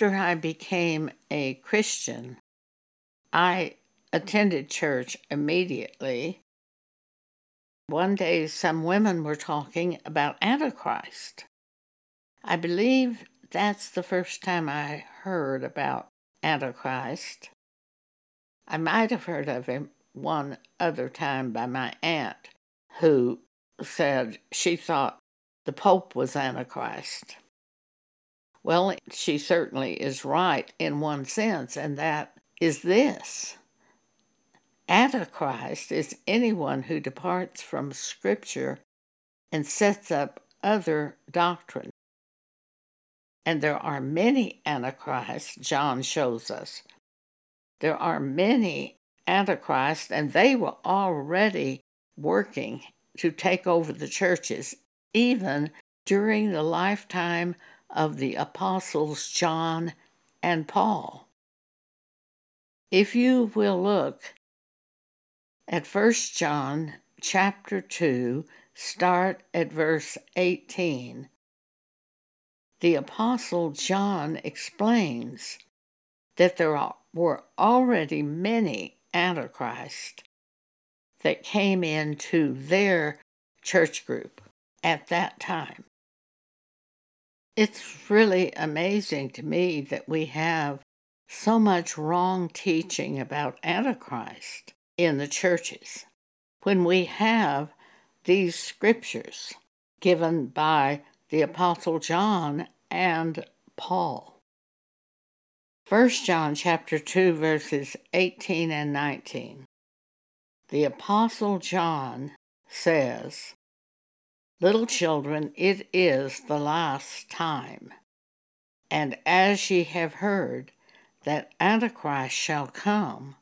after I became a Christian, I attended church immediately. One day, some women were talking about Antichrist. I believe that's the first time I heard about Antichrist. I might have heard of him one other time by my aunt, who said she thought the Pope was Antichrist. Well, she certainly is right in one sense, and that is this Antichrist is anyone who departs from Scripture and sets up other doctrine. And there are many Antichrists, John shows us. There are many Antichrists, and they were already working to take over the churches, even during the lifetime of the apostles John and Paul. If you will look at 1 John chapter 2, start at verse 18, the apostle John explains that there were already many antichrists that came into their church group at that time. It's really amazing to me that we have so much wrong teaching about Antichrist in the churches when we have these scriptures given by the Apostle John and Paul. 1 John chapter 2 verses 18 and 19. The Apostle John says, Little children, it is the last time. And as ye have heard that Antichrist shall come,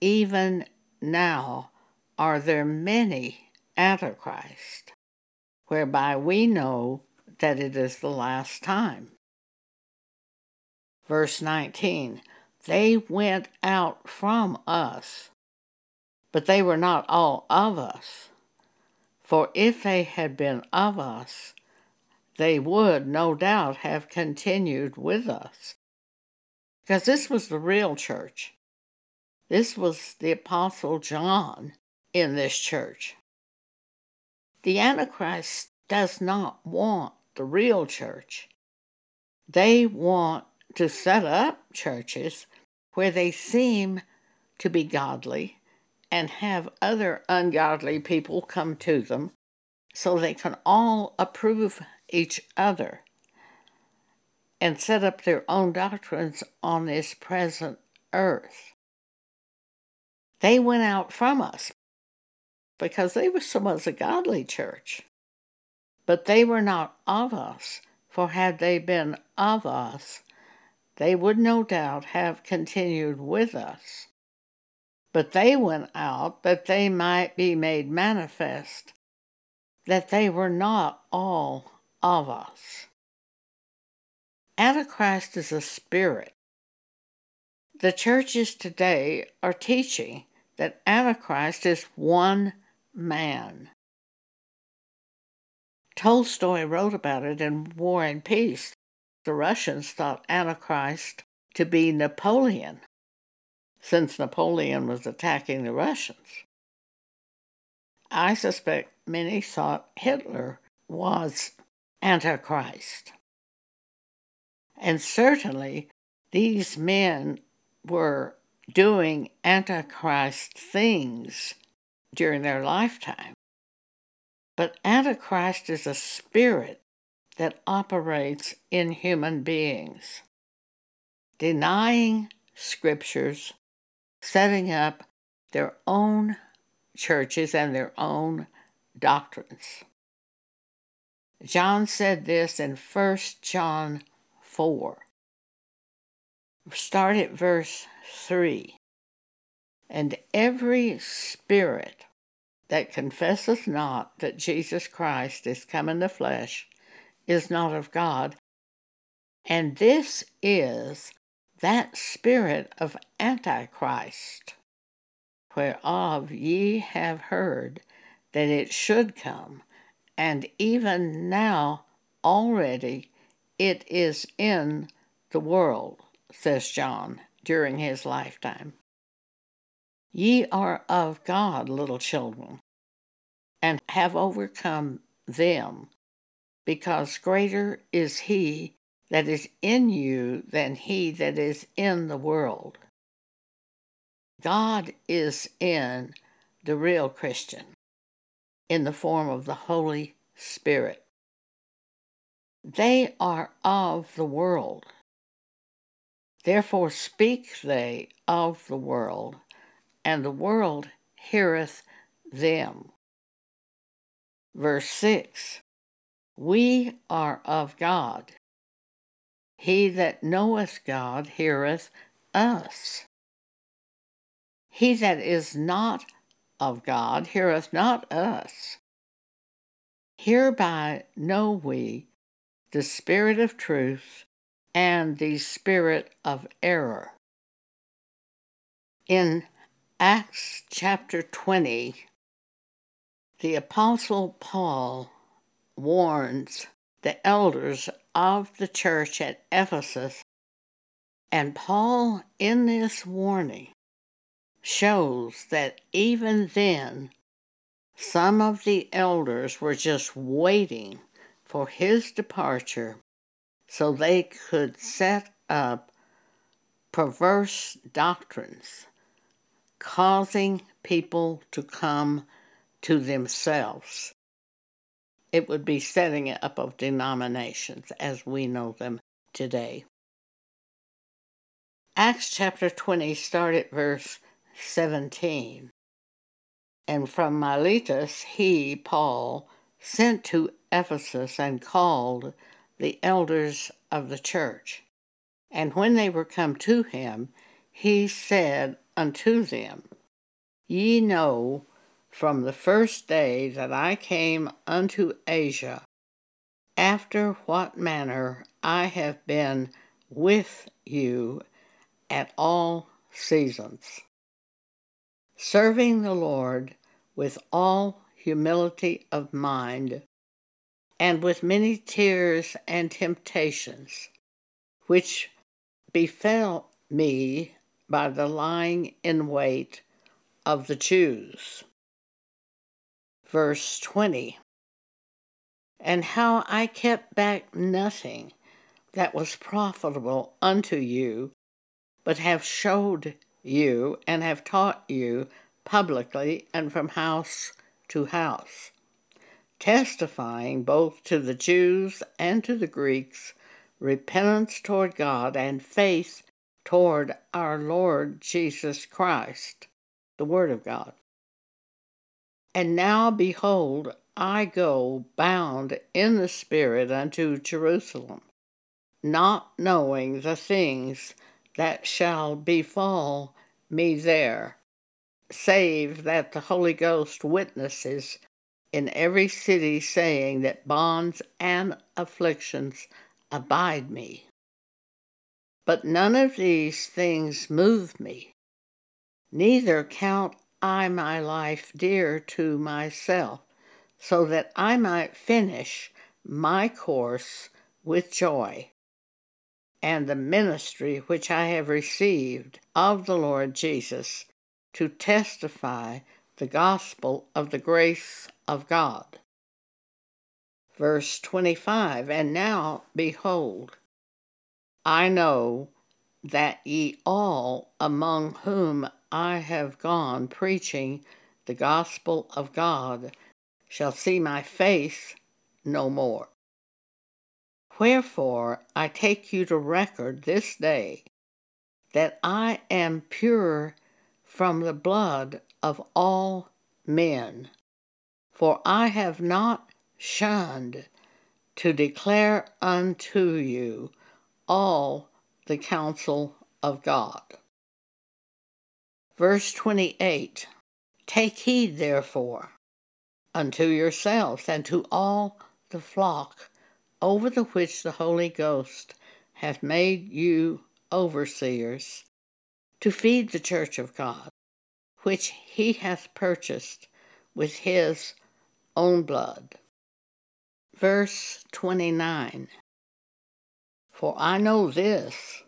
even now are there many Antichrists, whereby we know that it is the last time. Verse 19 They went out from us, but they were not all of us. For if they had been of us, they would no doubt have continued with us. Because this was the real church. This was the Apostle John in this church. The Antichrist does not want the real church. They want to set up churches where they seem to be godly and have other ungodly people come to them so they can all approve each other and set up their own doctrines on this present earth. They went out from us because they were somewhat a godly church, but they were not of us, for had they been of us, they would no doubt have continued with us. But they went out that they might be made manifest that they were not all of us. Antichrist is a spirit. The churches today are teaching that Antichrist is one man. Tolstoy wrote about it in War and Peace. The Russians thought Antichrist to be Napoleon since Napoleon was attacking the Russians. I suspect many thought Hitler was Antichrist. And certainly these men were doing Antichrist things during their lifetime. But Antichrist is a spirit that operates in human beings, denying scriptures setting up their own churches and their own doctrines. John said this in 1 John 4. Start at verse 3. And every spirit that confesseth not that Jesus Christ is come in the flesh is not of God. And this is that spirit of Antichrist, whereof ye have heard that it should come, and even now already it is in the world, says John during his lifetime. Ye are of God, little children, and have overcome them, because greater is he that is in you than he that is in the world. God is in the real Christian in the form of the Holy Spirit. They are of the world. Therefore speak they of the world, and the world heareth them. Verse 6 We are of God. He that knoweth God heareth us. He that is not of God heareth not us. Hereby know we the spirit of truth and the spirit of error. In Acts chapter 20, the Apostle Paul warns the elders of the church at Ephesus, and Paul, in this warning, shows that even then, some of the elders were just waiting for his departure so they could set up perverse doctrines, causing people to come to themselves. It would be setting up of denominations as we know them today. Acts chapter 20 start at verse 17. And from Miletus he, Paul, sent to Ephesus and called the elders of the church. And when they were come to him, he said unto them, Ye know from the first day that I came unto Asia, after what manner I have been with you at all seasons serving the Lord with all humility of mind, and with many tears and temptations, which befell me by the lying in wait of the Jews. Verse 20 And how I kept back nothing that was profitable unto you, but have showed you and have taught you publicly and from house to house, testifying both to the Jews and to the Greeks repentance toward God and faith toward our Lord Jesus Christ, the Word of God. And now, behold, I go bound in the Spirit unto Jerusalem, not knowing the things that shall befall me there, save that the Holy Ghost witnesses in every city, saying that bonds and afflictions abide me. But none of these things move me, neither count I my life dear to myself, so that I might finish my course with joy and the ministry which I have received of the Lord Jesus to testify the gospel of the grace of God. Verse 25 And now, behold, I know that ye all among whom I have gone preaching the gospel of God shall see my face no more. Wherefore I take you to record this day that I am pure from the blood of all men, for I have not shunned to declare unto you all the counsel of God. Verse 28 Take heed, therefore, unto yourselves and to all the flock over the which the Holy Ghost hath made you overseers, to feed the church of God, which he hath purchased with his own blood. Verse 29 For I know this,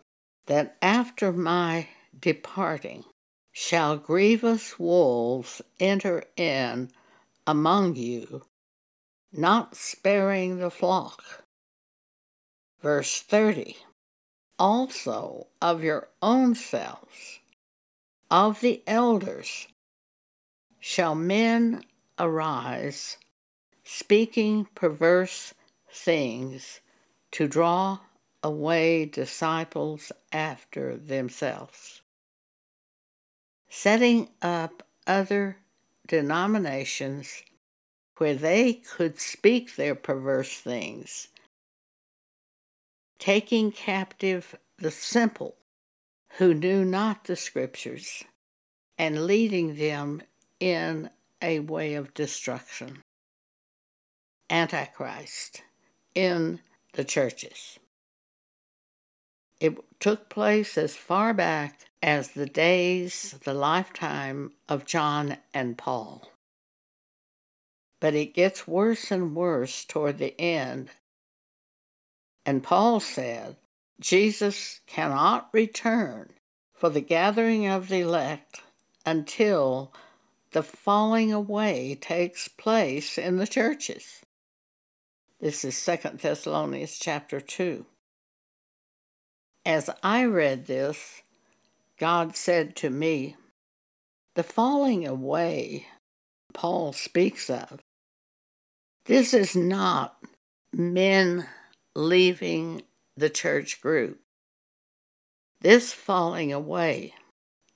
that after my departing shall grievous wolves enter in among you, not sparing the flock. Verse 30 Also of your own selves, of the elders, shall men arise, speaking perverse things to draw away disciples after themselves, setting up other denominations where they could speak their perverse things, taking captive the simple who knew not the Scriptures, and leading them in a way of destruction. Antichrist in the churches. It took place as far back as the days, the lifetime of John and Paul. But it gets worse and worse toward the end. And Paul said, Jesus cannot return for the gathering of the elect until the falling away takes place in the churches. This is 2 Thessalonians chapter 2. As I read this, God said to me, The falling away Paul speaks of, this is not men leaving the church group. This falling away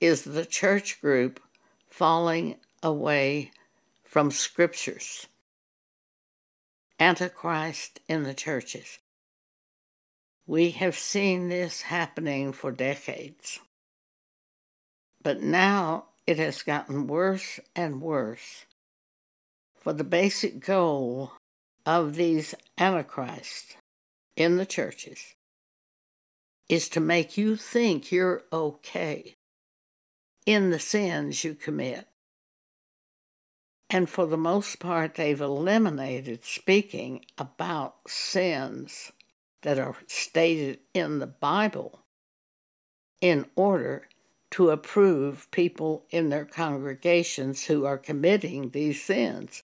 is the church group falling away from scriptures. Antichrist in the churches. We have seen this happening for decades. But now it has gotten worse and worse. For the basic goal of these antichrists in the churches is to make you think you're okay in the sins you commit. And for the most part, they've eliminated speaking about sins that are stated in the Bible in order to approve people in their congregations who are committing these sins.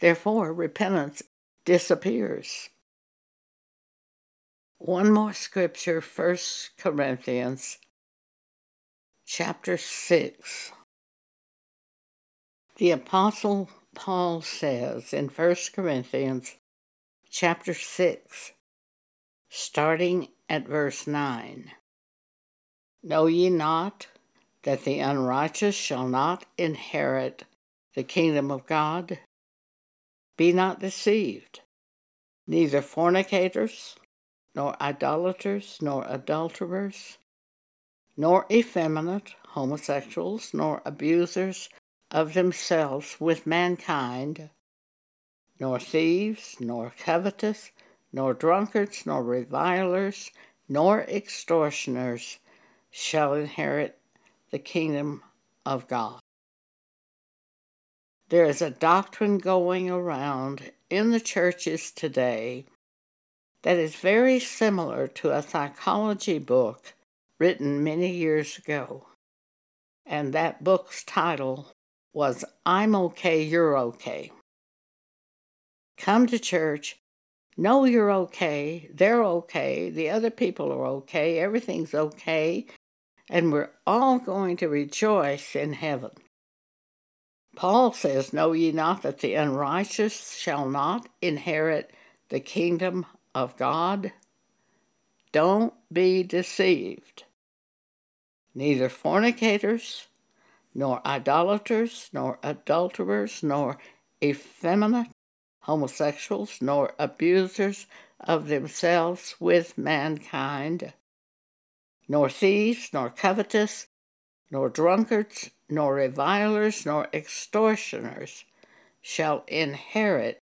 Therefore, repentance disappears. One more scripture, 1 Corinthians chapter 6. The Apostle Paul says in 1 Corinthians chapter 6, starting at verse 9 Know ye not that the unrighteous shall not inherit the kingdom of God? Be not deceived. Neither fornicators, nor idolaters, nor adulterers, nor effeminate, homosexuals, nor abusers of themselves with mankind, nor thieves, nor covetous, nor drunkards, nor revilers, nor extortioners shall inherit the kingdom of God. There is a doctrine going around in the churches today that is very similar to a psychology book written many years ago. And that book's title was I'm okay, you're okay. Come to church, know you're okay, they're okay, the other people are okay, everything's okay, and we're all going to rejoice in heaven. Paul says, Know ye not that the unrighteous shall not inherit the kingdom of God? Don't be deceived. Neither fornicators, nor idolaters, nor adulterers, nor effeminate, homosexuals, nor abusers of themselves with mankind, nor thieves, nor covetous, nor drunkards, nor revilers, nor extortioners shall inherit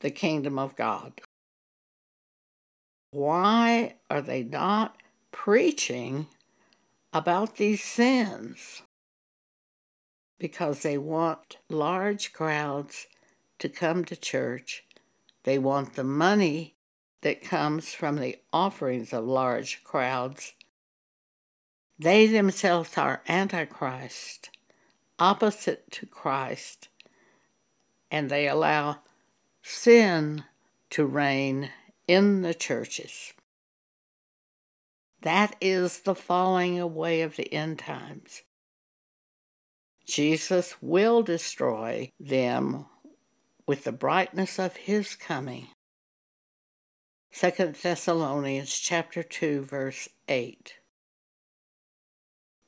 the kingdom of God. Why are they not preaching about these sins? Because they want large crowds to come to church. They want the money that comes from the offerings of large crowds. They themselves are Antichrist, opposite to Christ, and they allow sin to reign in the churches. That is the falling away of the end times. Jesus will destroy them with the brightness of his coming. 2 Thessalonians chapter 2 verse 8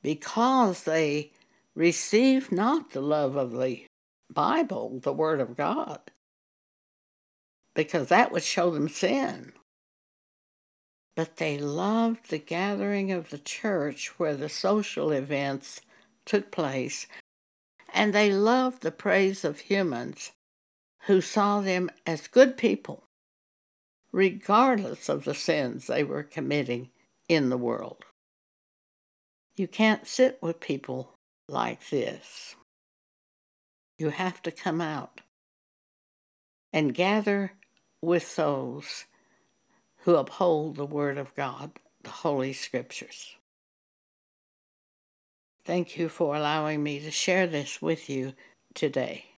Because they receive not the love of the Bible, the word of God, because that would show them sin. But they loved the gathering of the church where the social events took place, and they loved the praise of humans who saw them as good people, regardless of the sins they were committing in the world. You can't sit with people like this. You have to come out and gather with those who uphold the Word of God, the Holy Scriptures. Thank you for allowing me to share this with you today.